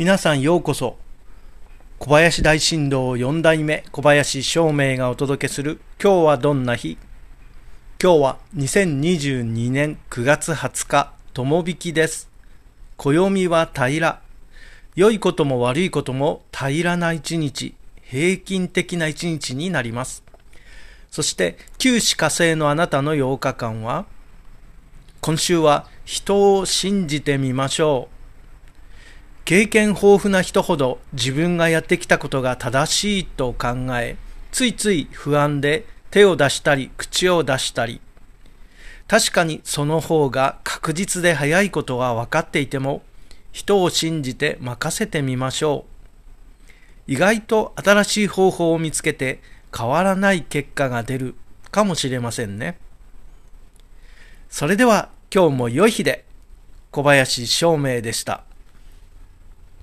皆さんようこそ。小林大震動4代目小林照明がお届けする今日はどんな日？今日は2022年9月20日友引きです。暦は平。ら良いことも悪いことも平らな一日平均的な一日になります。そして九死火星のあなたの8日間は今週は人を信じてみましょう。経験豊富な人ほど自分がやってきたことが正しいと考え、ついつい不安で手を出したり口を出したり、確かにその方が確実で早いことは分かっていても、人を信じて任せてみましょう。意外と新しい方法を見つけて変わらない結果が出るかもしれませんね。それでは今日も良い日で小林照明でした。